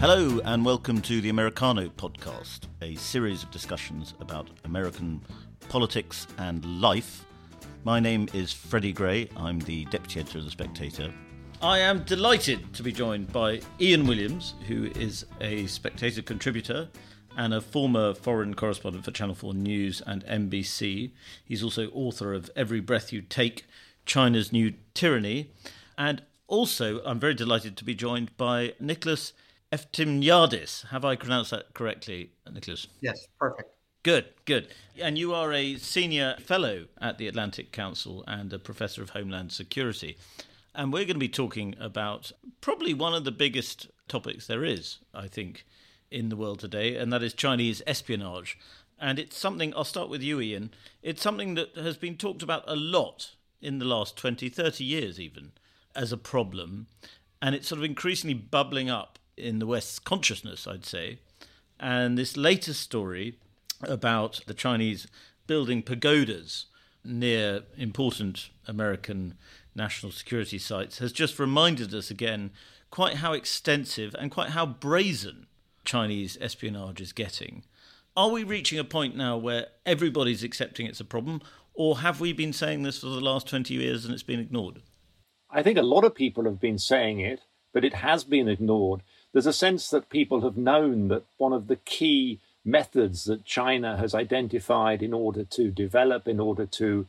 Hello, and welcome to the Americano podcast, a series of discussions about American politics and life. My name is Freddy Gray. I'm the deputy editor of The Spectator. I am delighted to be joined by Ian Williams, who is a Spectator contributor and a former foreign correspondent for Channel 4 News and NBC. He's also author of Every Breath You Take China's New Tyranny. And also, I'm very delighted to be joined by Nicholas Eftimiades. Have I pronounced that correctly, Nicholas? Yes, perfect. Good, good. And you are a senior fellow at the Atlantic Council and a professor of Homeland Security. And we're going to be talking about probably one of the biggest topics there is, I think, in the world today, and that is Chinese espionage. And it's something, I'll start with you, Ian. It's something that has been talked about a lot in the last 20, 30 years, even, as a problem. And it's sort of increasingly bubbling up in the West's consciousness, I'd say. And this latest story about the Chinese building pagodas near important American national security sites has just reminded us again quite how extensive and quite how brazen Chinese espionage is getting. Are we reaching a point now where everybody's accepting it's a problem, or have we been saying this for the last 20 years and it's been ignored? I think a lot of people have been saying it, but it has been ignored there's a sense that people have known that one of the key methods that China has identified in order to develop, in order to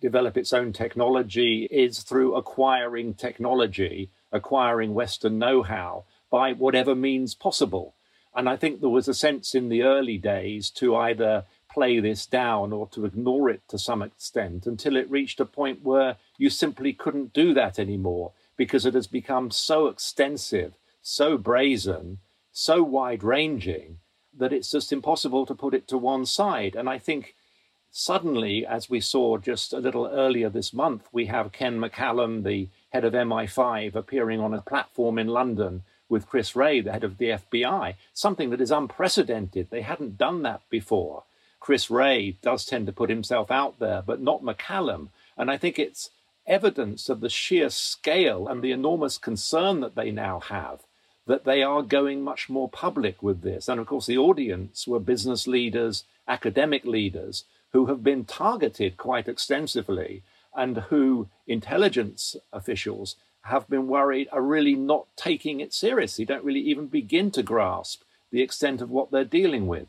develop its own technology, is through acquiring technology, acquiring Western know how by whatever means possible. And I think there was a sense in the early days to either play this down or to ignore it to some extent until it reached a point where you simply couldn't do that anymore because it has become so extensive so brazen, so wide ranging that it's just impossible to put it to one side. And I think suddenly, as we saw just a little earlier this month, we have Ken McCallum, the head of MI5, appearing on a platform in London with Chris Wray, the head of the FBI, something that is unprecedented. They hadn't done that before. Chris Wray does tend to put himself out there, but not McCallum. And I think it's evidence of the sheer scale and the enormous concern that they now have that they are going much more public with this. And of course, the audience were business leaders, academic leaders who have been targeted quite extensively and who intelligence officials have been worried are really not taking it seriously, don't really even begin to grasp the extent of what they're dealing with.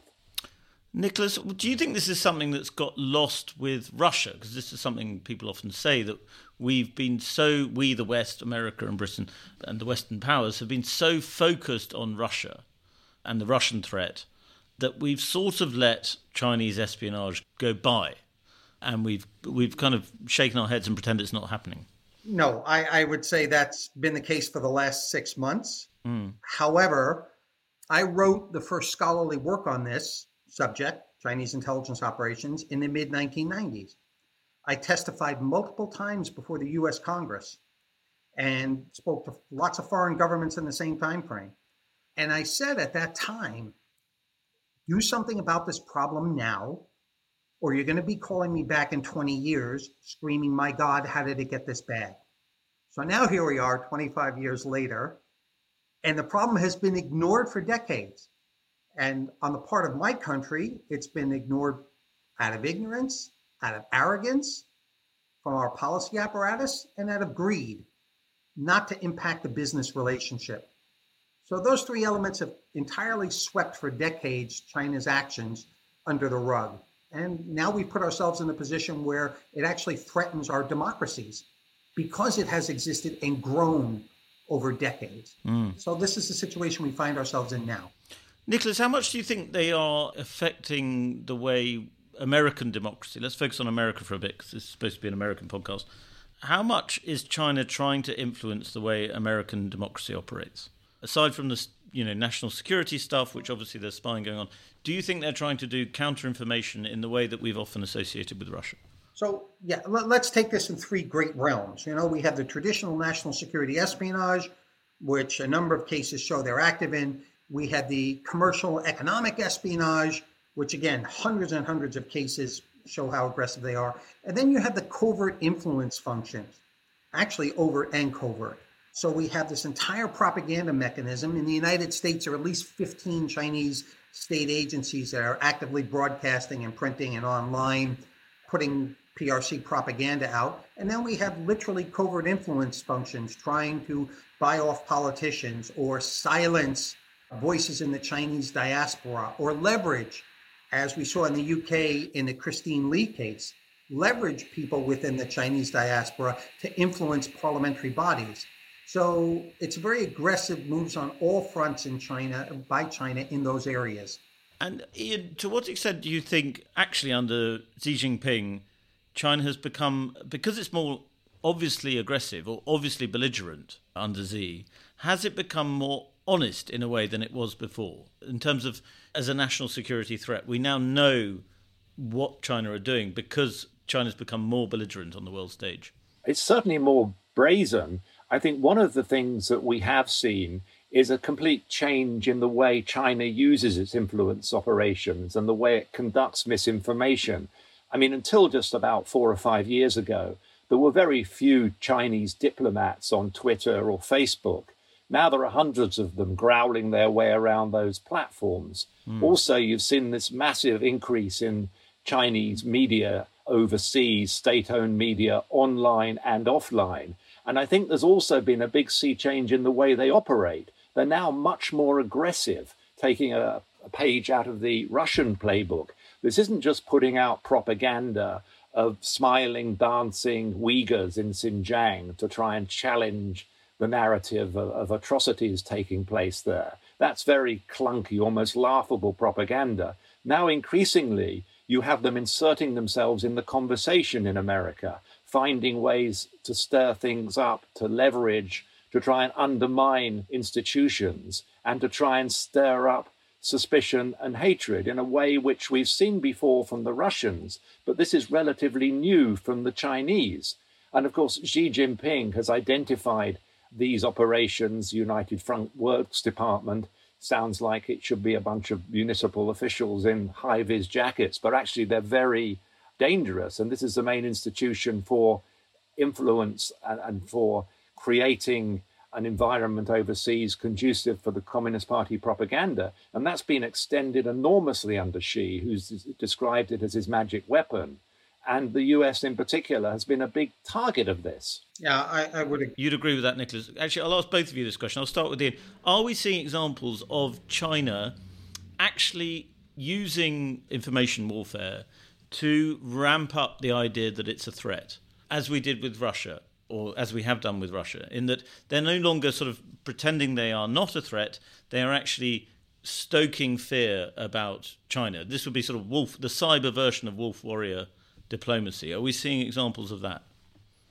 Nicholas, do you think this is something that's got lost with Russia? Because this is something people often say that we've been so, we, the West, America and Britain, and the Western powers have been so focused on Russia and the Russian threat that we've sort of let Chinese espionage go by. And we've, we've kind of shaken our heads and pretend it's not happening. No, I, I would say that's been the case for the last six months. Mm. However, I wrote the first scholarly work on this subject, Chinese intelligence operations, in the mid 1990s. I testified multiple times before the US Congress and spoke to lots of foreign governments in the same time frame. And I said at that time, do something about this problem now, or you're going to be calling me back in 20 years screaming, My God, how did it get this bad? So now here we are 25 years later, and the problem has been ignored for decades. And on the part of my country, it's been ignored out of ignorance, out of arrogance from our policy apparatus, and out of greed, not to impact the business relationship. So those three elements have entirely swept for decades China's actions under the rug. And now we put ourselves in a position where it actually threatens our democracies because it has existed and grown over decades. Mm. So this is the situation we find ourselves in now. Nicholas, how much do you think they are affecting the way American democracy? Let's focus on America for a bit because this is supposed to be an American podcast. How much is China trying to influence the way American democracy operates? Aside from the you know, national security stuff, which obviously there's spying going on. Do you think they're trying to do counter information in the way that we've often associated with Russia? So, yeah, let, us take this in three great realms. You know, we have the traditional national security espionage, which a number of cases show they're active in. We had the commercial economic espionage, which again, hundreds and hundreds of cases show how aggressive they are. And then you have the covert influence functions, actually overt and covert. So we have this entire propaganda mechanism. In the United States, there are at least 15 Chinese state agencies that are actively broadcasting and printing and online, putting PRC propaganda out. And then we have literally covert influence functions trying to buy off politicians or silence voices in the Chinese diaspora or leverage, as we saw in the UK in the Christine Lee case, leverage people within the Chinese diaspora to influence parliamentary bodies. So it's very aggressive moves on all fronts in China by China in those areas. And Ian, to what extent do you think actually under Xi Jinping, China has become because it's more obviously aggressive or obviously belligerent under Xi, has it become more honest in a way than it was before in terms of as a national security threat? We now know what China are doing because China's become more belligerent on the world stage. It's certainly more brazen. I think one of the things that we have seen is a complete change in the way China uses its influence operations and the way it conducts misinformation. I mean, until just about four or five years ago, there were very few Chinese diplomats on Twitter or Facebook. Now there are hundreds of them growling their way around those platforms. Mm. Also, you've seen this massive increase in Chinese media overseas, state owned media online and offline. And I think there's also been a big sea change in the way they operate. They're now much more aggressive, taking a, a page out of the Russian playbook. This isn't just putting out propaganda of smiling, dancing Uyghurs in Xinjiang to try and challenge the narrative of, of, atrocities taking place there. That's very clunky, almost laughable propaganda. Now, increasingly, you have them inserting themselves in the conversation in America, finding ways to stir things up, to leverage, to try and undermine institutions, and to try and stir up suspicion and hatred in a way which we've seen before from the Russians, but this is relatively new from the Chinese. And of course, Xi Jinping has identified these operations, United Front Works Department, sounds like it should be a bunch of municipal officials in high vis jackets, but actually they're very dangerous. And this is the main institution for influence and, and for creating an environment overseas conducive for the Communist Party propaganda. And that's been extended enormously under Xi, who's described it as his magic weapon. And the US in particular has been a big target of this. Yeah, I, I would agree. You'd agree with that, Nicholas. Actually, I'll ask both of you this question. I'll start with Ian. Are we seeing examples of China actually using information warfare to ramp up the idea that it's a threat, as we did with Russia? or as we have done with Russia, in that they're no longer sort of pretending they are not a threat, they are actually stoking fear about China. This would be sort of wolf, the cyber version of wolf warrior diplomacy. Are we seeing examples of that?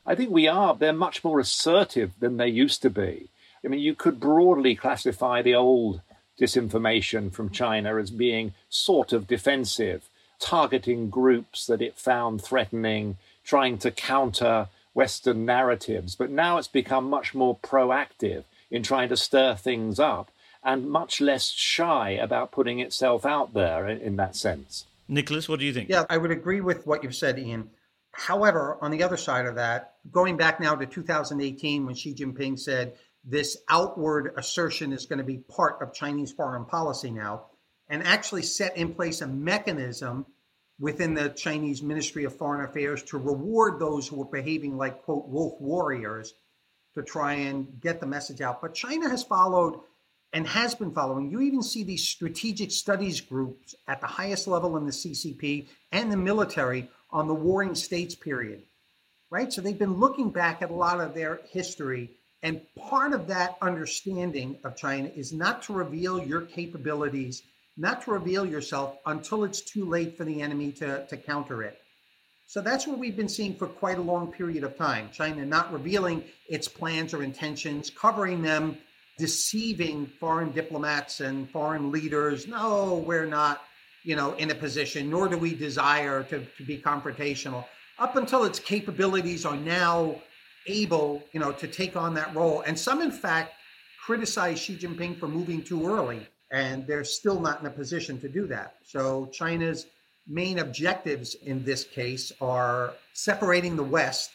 I think we are. They're much more assertive than they used to be. I mean, you could broadly classify the old disinformation from China as being sort of defensive, targeting groups that it found threatening, trying to counter Western narratives, but now it's become much more proactive in trying to stir things up and much less shy about putting itself out there in, that sense. Nicholas, what do you think? Yeah, I would agree with what you've said, Ian. However, on the other side of that, going back now to 2018 when Xi Jinping said this outward assertion is going to be part of Chinese foreign policy now, and actually set in place a mechanism within the Chinese Ministry of Foreign Affairs to reward those who were behaving like, quote, wolf warriors to try and get the message out. But China has followed and has been following. You even see these strategic studies groups at the highest level in the CCP and the military on the warring states period, right? So they've been looking back at a lot of their history. And part of that understanding of China is not to reveal your capabilities not to reveal yourself until it's too late for the enemy to, to counter it. So that's what we've been seeing for quite a long period of time. China not revealing its plans or intentions, covering them deceiving foreign diplomats and foreign leaders. No, we're not, you know, in a position, nor do we desire to, to be confrontational. Up until its capabilities are now able, you know, to take on that role. And some, in fact, criticize Xi Jinping for moving too early, and they're still not in a position to do that. So China's main objectives in this case are separating the West,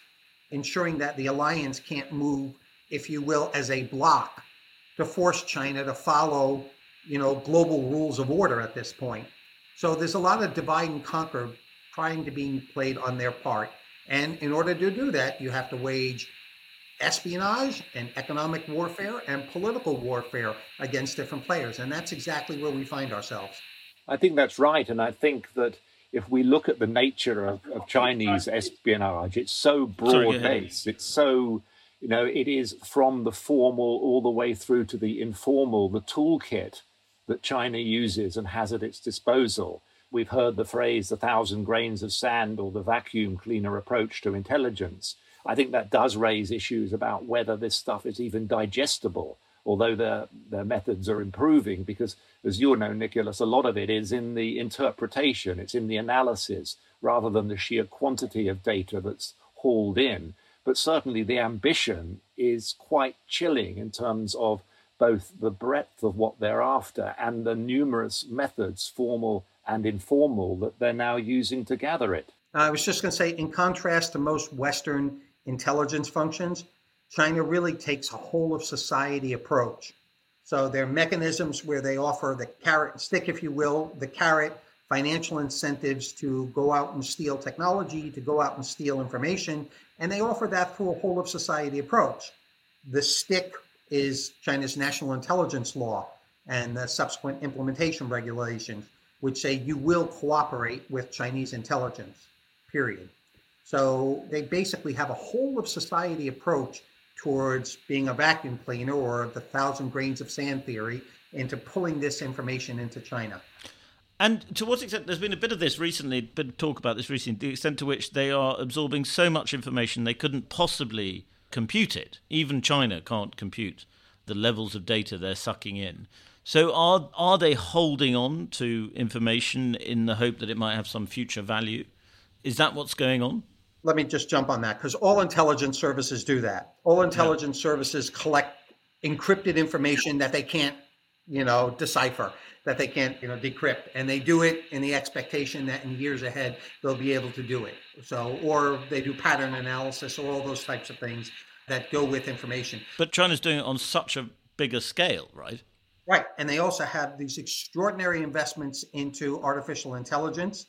ensuring that the alliance can't move, if you will, as a bloc to force China to follow, you know, global rules of order at this point. So there's a lot of divide and conquer trying to be played on their part. And in order to do that, you have to wage espionage and economic warfare and political warfare against different players. And that's exactly where we find ourselves. I think that's right. And I think that if we look at the nature of, of Chinese espionage, it's so broad based, it's so, you know, it is from the formal all the way through to the informal, the toolkit that China uses and has at its disposal. We've heard the phrase the thousand grains of sand or the vacuum cleaner approach to intelligence. I think that does raise issues about whether this stuff is even digestible although their, their methods are improving, because as you know, Nicholas, a lot of it is in the interpretation, it's in the analysis, rather than the sheer quantity of data that's hauled in. But certainly the ambition is quite chilling in terms of both the breadth of what they're after and the numerous methods, formal and informal, that they're now using to gather it. I was just going to say, in contrast to most Western intelligence functions, China really takes a whole of society approach. So there are mechanisms where they offer the carrot and stick, if you will, the carrot, financial incentives to go out and steal technology, to go out and steal information, and they offer that through a whole of society approach. The stick is China's national intelligence law and the subsequent implementation regulations, which say you will cooperate with Chinese intelligence, period. So they basically have a whole of society approach towards being a vacuum cleaner or the thousand grains of sand theory into pulling this information into China. And to what extent, there's been a bit of this recently, been talk about this recently, the extent to which they are absorbing so much information they couldn't possibly compute it. Even China can't compute the levels of data they're sucking in. So are are they holding on to information in the hope that it might have some future value? Is that what's going on? let me just jump on that because all intelligence services do that. All intelligence yeah. services collect encrypted information that they can't, you know, decipher, that they can't, you know, decrypt, and they do it in the expectation that in years ahead they'll be able to do it. So, or they do pattern analysis or all those types of things that go with information. But China's doing it on such a bigger scale, right? Right, and they also have these extraordinary investments into artificial intelligence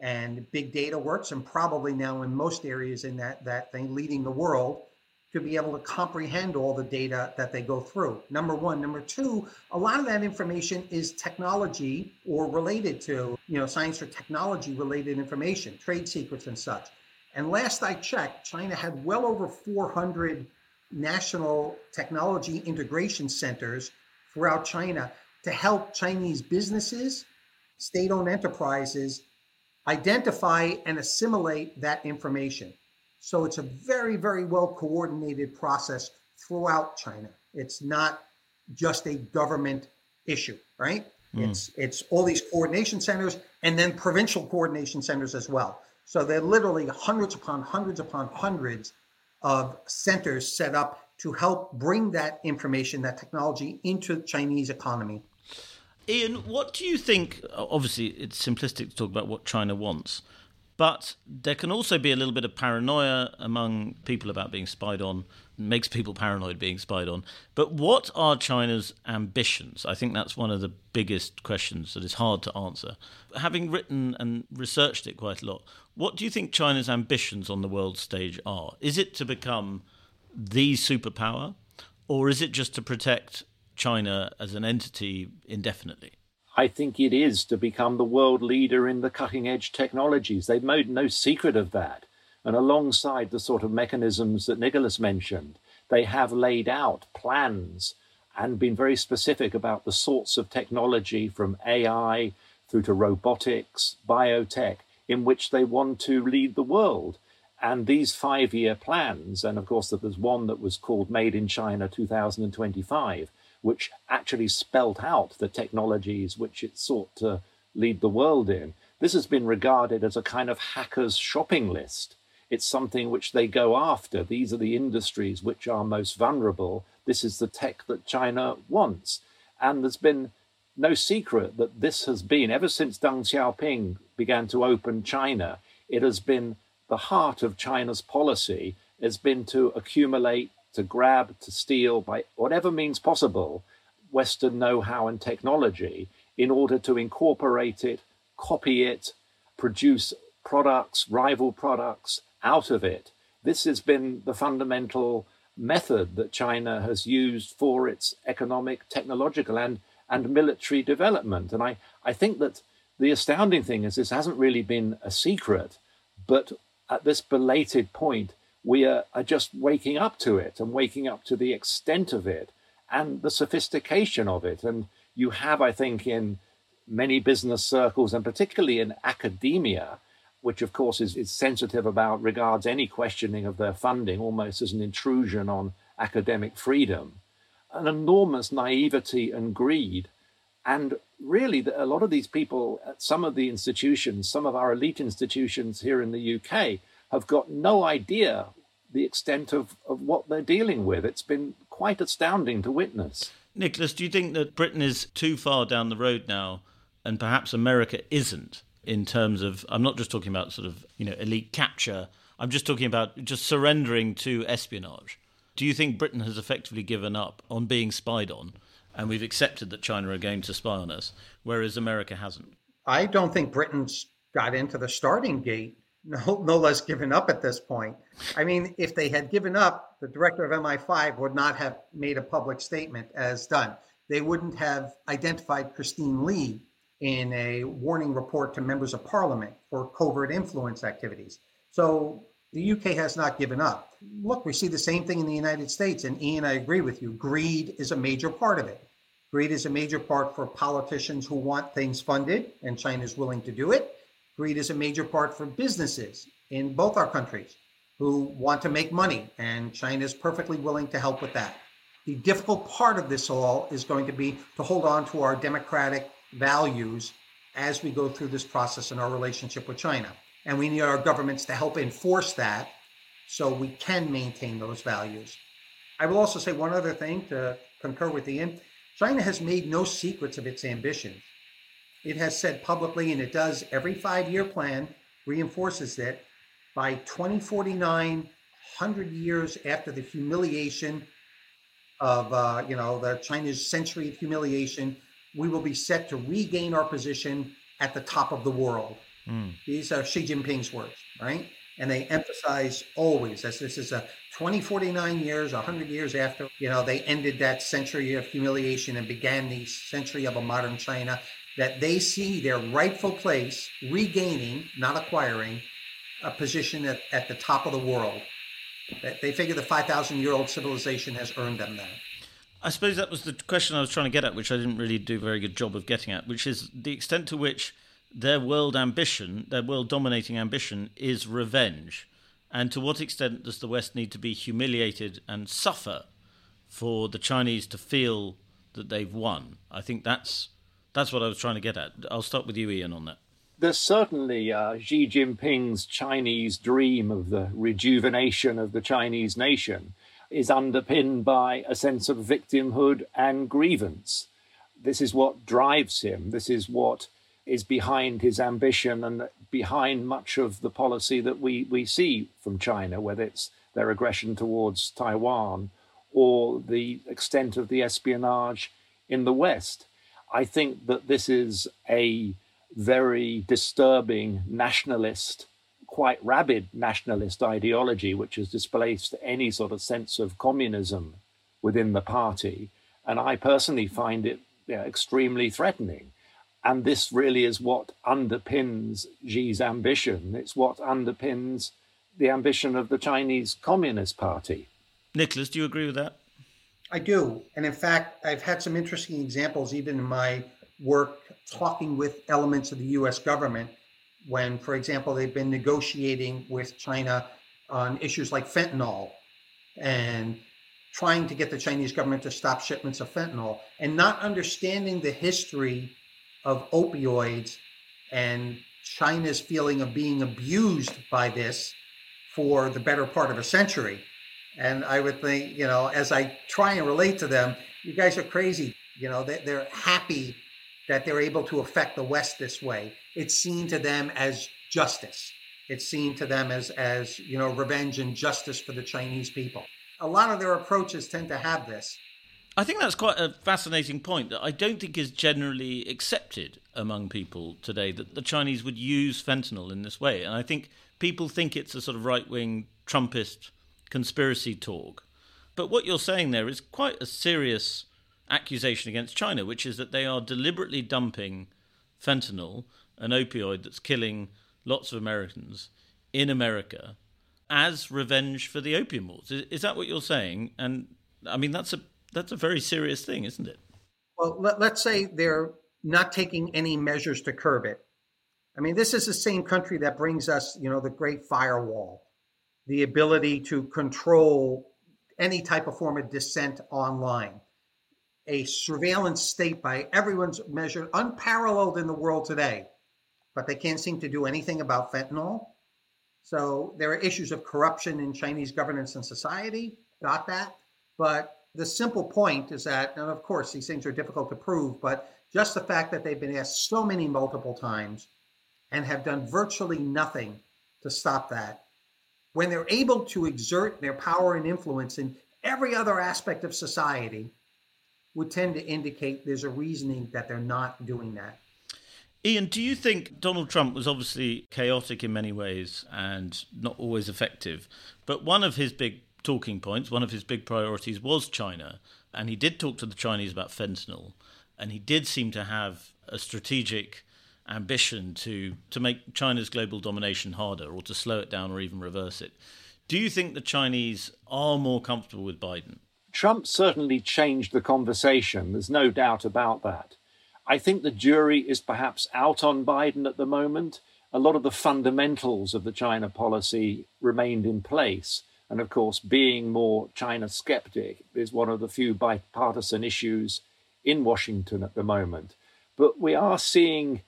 and big data works, and probably now in most areas in that that thing leading the world to be able to comprehend all the data that they go through. Number one, number two, a lot of that information is technology or related to you know science or technology related information, trade secrets and such. And last I checked, China had well over 400 national technology integration centers throughout China to help Chinese businesses, state owned enterprises identify and assimilate that information. So it's a very, very well coordinated process throughout China. It's not just a government issue, right? Mm. It's it's all these coordination centers and then provincial coordination centers as well. So there are literally hundreds upon hundreds upon hundreds of centers set up to help bring that information, that technology into the Chinese economy Ian, what do you think? Obviously, it's simplistic to talk about what China wants, but there can also be a little bit of paranoia among people about being spied on. Makes people paranoid being spied on. But what are China's ambitions? I think that's one of the biggest questions that is hard to answer. Having written and researched it quite a lot, what do you think China's ambitions on the world stage are? Is it to become the superpower, or is it just to protect China as an entity indefinitely? I think it is to become the world leader in the cutting edge technologies. They've made no secret of that. And alongside the sort of mechanisms that Nicholas mentioned, they have laid out plans and been very specific about the sorts of technology from AI through to robotics, biotech, in which they want to lead the world. And these five year plans, and of course, there's one that was called Made in China 2025, which actually spelt out the technologies which it sought to lead the world in. This has been regarded as a kind of hacker's shopping list. It's something which they go after. These are the industries which are most vulnerable. This is the tech that China wants. And there's been no secret that this has been, ever since Deng Xiaoping began to open China, it has been the heart of China's policy has been to accumulate to grab, to steal by whatever means possible Western know how and technology in order to incorporate it, copy it, produce products, rival products out of it. This has been the fundamental method that China has used for its economic, technological, and, and military development. And I, I think that the astounding thing is this hasn't really been a secret, but at this belated point, we are, are just waking up to it and waking up to the extent of it and the sophistication of it. And you have, I think, in many business circles and particularly in academia, which of course is, is sensitive about regards any questioning of their funding almost as an intrusion on academic freedom, an enormous naivety and greed. And really, a lot of these people at some of the institutions, some of our elite institutions here in the UK, have got no idea the extent of, of what they're dealing with. It's been quite astounding to witness. Nicholas, do you think that Britain is too far down the road now and perhaps America isn't in terms of, I'm not just talking about sort of, you know, elite capture, I'm just talking about just surrendering to espionage. Do you think Britain has effectively given up on being spied on and we've accepted that China are going to spy on us, whereas America hasn't? I don't think Britain's got into the starting gate no, no less given up at this point. I mean, if they had given up, the director of MI5 would not have made a public statement as done. They wouldn't have identified Christine Lee in a warning report to members of parliament for covert influence activities. So the UK has not given up. Look, we see the same thing in the United States. And Ian, I agree with you. Greed is a major part of it. Greed is a major part for politicians who want things funded, and China is willing to do it. Greed is a major part for businesses in both our countries who want to make money, and China is perfectly willing to help with that. The difficult part of this all is going to be to hold on to our democratic values as we go through this process in our relationship with China. And we need our governments to help enforce that so we can maintain those values. I will also say one other thing to concur with Ian. China has made no secrets of its ambitions. It has said publicly, and it does every five year plan, reinforces that by 2049, 100 years after the humiliation of, uh, you know, the China's century of humiliation, we will be set to regain our position at the top of the world. Mm. These are Xi Jinping's words, right? And they emphasize always as this is a 2049 years, 100 years after, you know, they ended that century of humiliation and began the century of a modern China that they see their rightful place regaining, not acquiring, a position at, at the top of the world. They figure the 5,000 year old civilization has earned them that. I suppose that was the question I was trying to get at, which I didn't really do a very good job of getting at, which is the extent to which their world ambition, their world dominating ambition, is revenge. And to what extent does the West need to be humiliated and suffer for the Chinese to feel that they've won? I think that's that's what I was trying to get at. I'll start with you, Ian, on that. There's certainly uh, Xi Jinping's Chinese dream of the rejuvenation of the Chinese nation is underpinned by a sense of victimhood and grievance. This is what drives him. This is what is behind his ambition and behind much of the policy that we, we see from China, whether it's their aggression towards Taiwan or the extent of the espionage in the West. I think that this is a very disturbing nationalist, quite rabid nationalist ideology, which has displaced any sort of sense of communism within the party. And I personally find it you know, extremely threatening. And this really is what underpins Xi's ambition. It's what underpins the ambition of the Chinese Communist Party. Nicholas, do you agree with that? I do. And in fact, I've had some interesting examples even in my work talking with elements of the US government when, for example, they've been negotiating with China on issues like fentanyl and trying to get the Chinese government to stop shipments of fentanyl and not understanding the history of opioids and China's feeling of being abused by this for the better part of a century. And I would think, you know, as I try and relate to them, you guys are crazy. You know, they're happy that they're able to affect the West this way. It's seen to them as justice. It's seen to them as, as you know, revenge and justice for the Chinese people. A lot of their approaches tend to have this. I think that's quite a fascinating point that I don't think is generally accepted among people today that the Chinese would use fentanyl in this way. And I think people think it's a sort of right wing Trumpist conspiracy talk. But what you're saying there is quite a serious accusation against China, which is that they are deliberately dumping fentanyl, an opioid that's killing lots of Americans, in America as revenge for the opium wars. Is, is that what you're saying? And I mean, that's a that's a very serious thing, isn't it? Well, let, let's say they're not taking any measures to curb it. I mean, this is the same country that brings us, you know, the great firewall, the ability to control any type of form of dissent online, a surveillance state by everyone's measure, unparalleled in the world today, but they can't seem to do anything about fentanyl. So there are issues of corruption in Chinese governance and society. Got that. But the simple point is that, and of course, these things are difficult to prove, but just the fact that they've been asked so many multiple times and have done virtually nothing to stop that, when they're able to exert their power and influence in every other aspect of society, would tend to indicate there's a reasoning that they're not doing that. Ian, do you think Donald Trump was obviously chaotic in many ways and not always effective? But one of his big talking points, one of his big priorities was China. And he did talk to the Chinese about fentanyl. And he did seem to have a strategic ambition to, to make China's global domination harder or to slow it down or even reverse it. Do you think the Chinese are more comfortable with Biden? Trump certainly changed the conversation. There's no doubt about that. I think the jury is perhaps out on Biden at the moment. A lot of the fundamentals of the China policy remained in place. And of course, being more China skeptic is one of the few bipartisan issues in Washington at the moment. But we are seeing,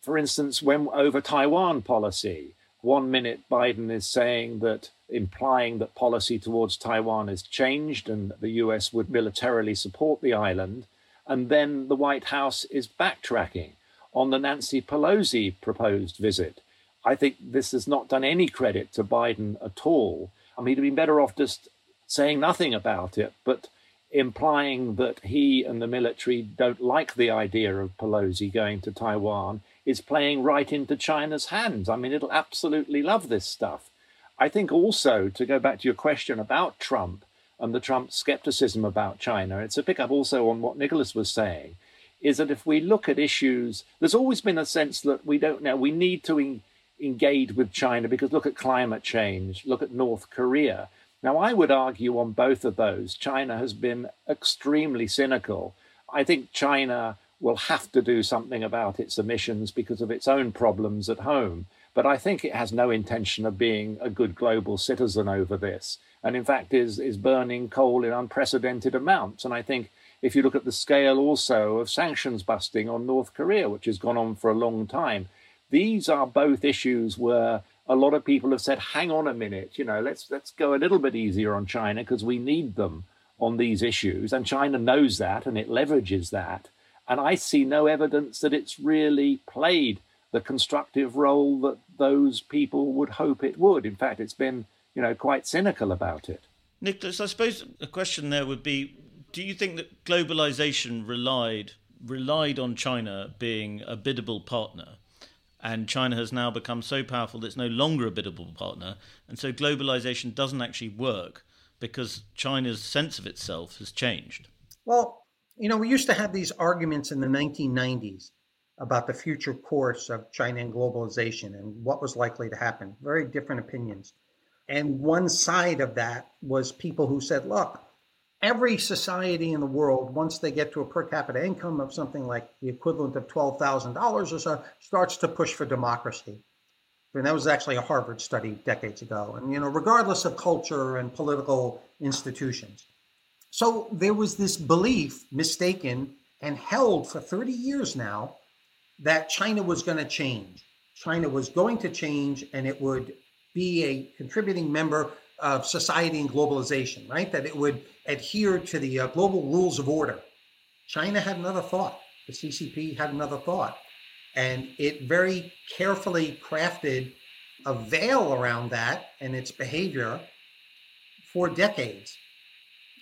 for instance, when over Taiwan policy, one minute Biden is saying that implying that policy towards Taiwan has changed and the US would militarily support the island. And then the White House is backtracking on the Nancy Pelosi proposed visit. I think this has not done any credit to Biden at all. I mean, he'd been better off just saying nothing about it, but implying that he and the military don't like the idea of Pelosi going to Taiwan is playing right into China's hands. I mean, it'll absolutely love this stuff. I think also, to go back to your question about Trump and the Trump skepticism about China, it's a pickup also on what Nicholas was saying, is that if we look at issues, there's always been a sense that we don't know, we need to engage with China because look at climate change, look at North Korea. Now, I would argue on both of those, China has been extremely cynical. I think China will have to do something about its emissions because of its own problems at home. But I think it has no intention of being a good global citizen over this. And in fact, is, is burning coal in unprecedented amounts. And I think if you look at the scale also of sanctions busting on North Korea, which has gone on for a long time, these are both issues where a lot of people have said, hang on a minute, you know, let's let's go a little bit easier on China because we need them on these issues. And China knows that and it leverages that. And I see no evidence that it's really played the constructive role that those people would hope it would. In fact, it's been, you know, quite cynical about it. Nicholas, I suppose the question there would be do you think that globalization relied relied on China being a biddable partner and China has now become so powerful that it's no longer a biddable partner. And so globalization doesn't actually work because China's sense of itself has changed. Well, you know, we used to have these arguments in the 1990s about the future course of China and globalization and what was likely to happen. Very different opinions. And one side of that was people who said, look, every society in the world, once they get to a per capita income of something like the equivalent of $12,000 or so, starts to push for democracy. And that was actually a Harvard study decades ago. And, you know, regardless of culture and political institutions. So there was this belief, mistaken and held for 30 years now, that China was going to change. China was going to change and it would be a contributing member of society and globalization, right? That it would adhere to the uh, global rules of order. China had another thought. The CCP had another thought. And it very carefully crafted a veil around that and its behavior for decades.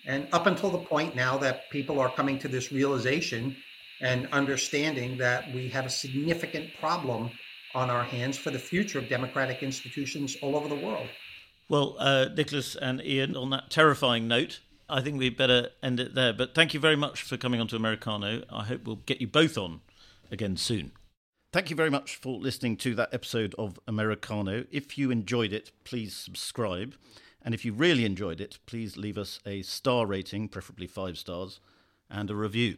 And up until the point now that people are coming to this realization and understanding that we have a significant problem on our hands for the future of democratic institutions all over the world. Well, uh, Nicholas and Ian, on that terrifying note, I think we'd better end it there. But thank you very much for coming on to Americano. I hope we'll get you both on again soon. Thank you very much for listening to that episode of Americano. If you enjoyed it, please subscribe. And if you really enjoyed it, please leave us a star rating, preferably five stars, and a review.